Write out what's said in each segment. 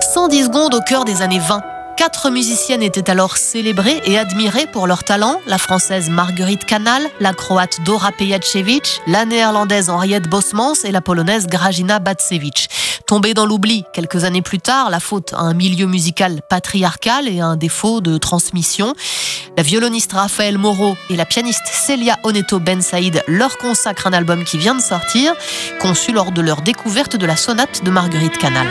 110 secondes au cœur des années 20. Quatre musiciennes étaient alors célébrées et admirées pour leur talent, la française Marguerite Canal, la croate Dora Pejacevic, la néerlandaise Henriette Bosmans et la polonaise Grajina Batsevich. Tombée dans l'oubli quelques années plus tard, la faute à un milieu musical patriarcal et un défaut de transmission. La violoniste Raphaël Moreau et la pianiste Celia Oneto Ben Saïd leur consacrent un album qui vient de sortir, conçu lors de leur découverte de la sonate de Marguerite Canal.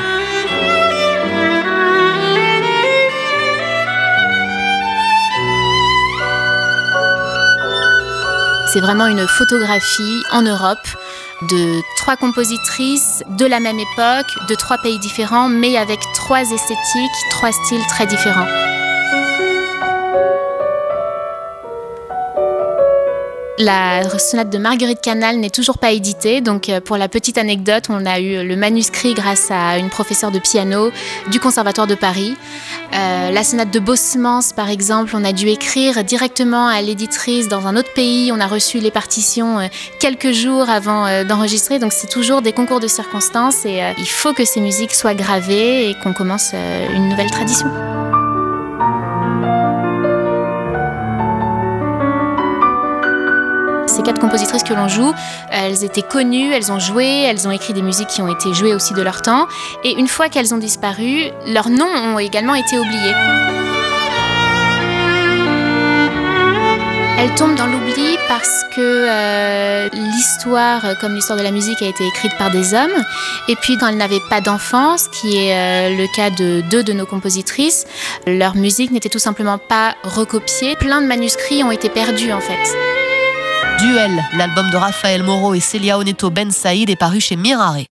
C'est vraiment une photographie en Europe de trois compositrices de la même époque, de trois pays différents, mais avec trois esthétiques, trois styles très différents. La sonate de Marguerite Canal n'est toujours pas éditée, donc euh, pour la petite anecdote, on a eu le manuscrit grâce à une professeure de piano du Conservatoire de Paris. Euh, la sonate de Bosmans, par exemple, on a dû écrire directement à l'éditrice dans un autre pays. On a reçu les partitions euh, quelques jours avant d'enregistrer, donc c'est toujours des concours de circonstances et il faut que ces musiques soient gravées et qu'on commence une nouvelle tradition. Ces quatre compositrices que l'on joue, elles étaient connues, elles ont joué, elles ont écrit des musiques qui ont été jouées aussi de leur temps. Et une fois qu'elles ont disparu, leurs noms ont également été oubliés. Elles tombent dans l'oubli parce que euh, l'histoire, comme l'histoire de la musique, a été écrite par des hommes. Et puis, quand elles n'avaient pas d'enfants, ce qui est euh, le cas de deux de nos compositrices, leur musique n'était tout simplement pas recopiée. Plein de manuscrits ont été perdus, en fait. Duel, l'album de Raphaël Moreau et Celia Oneto Ben Saïd est paru chez Mirare.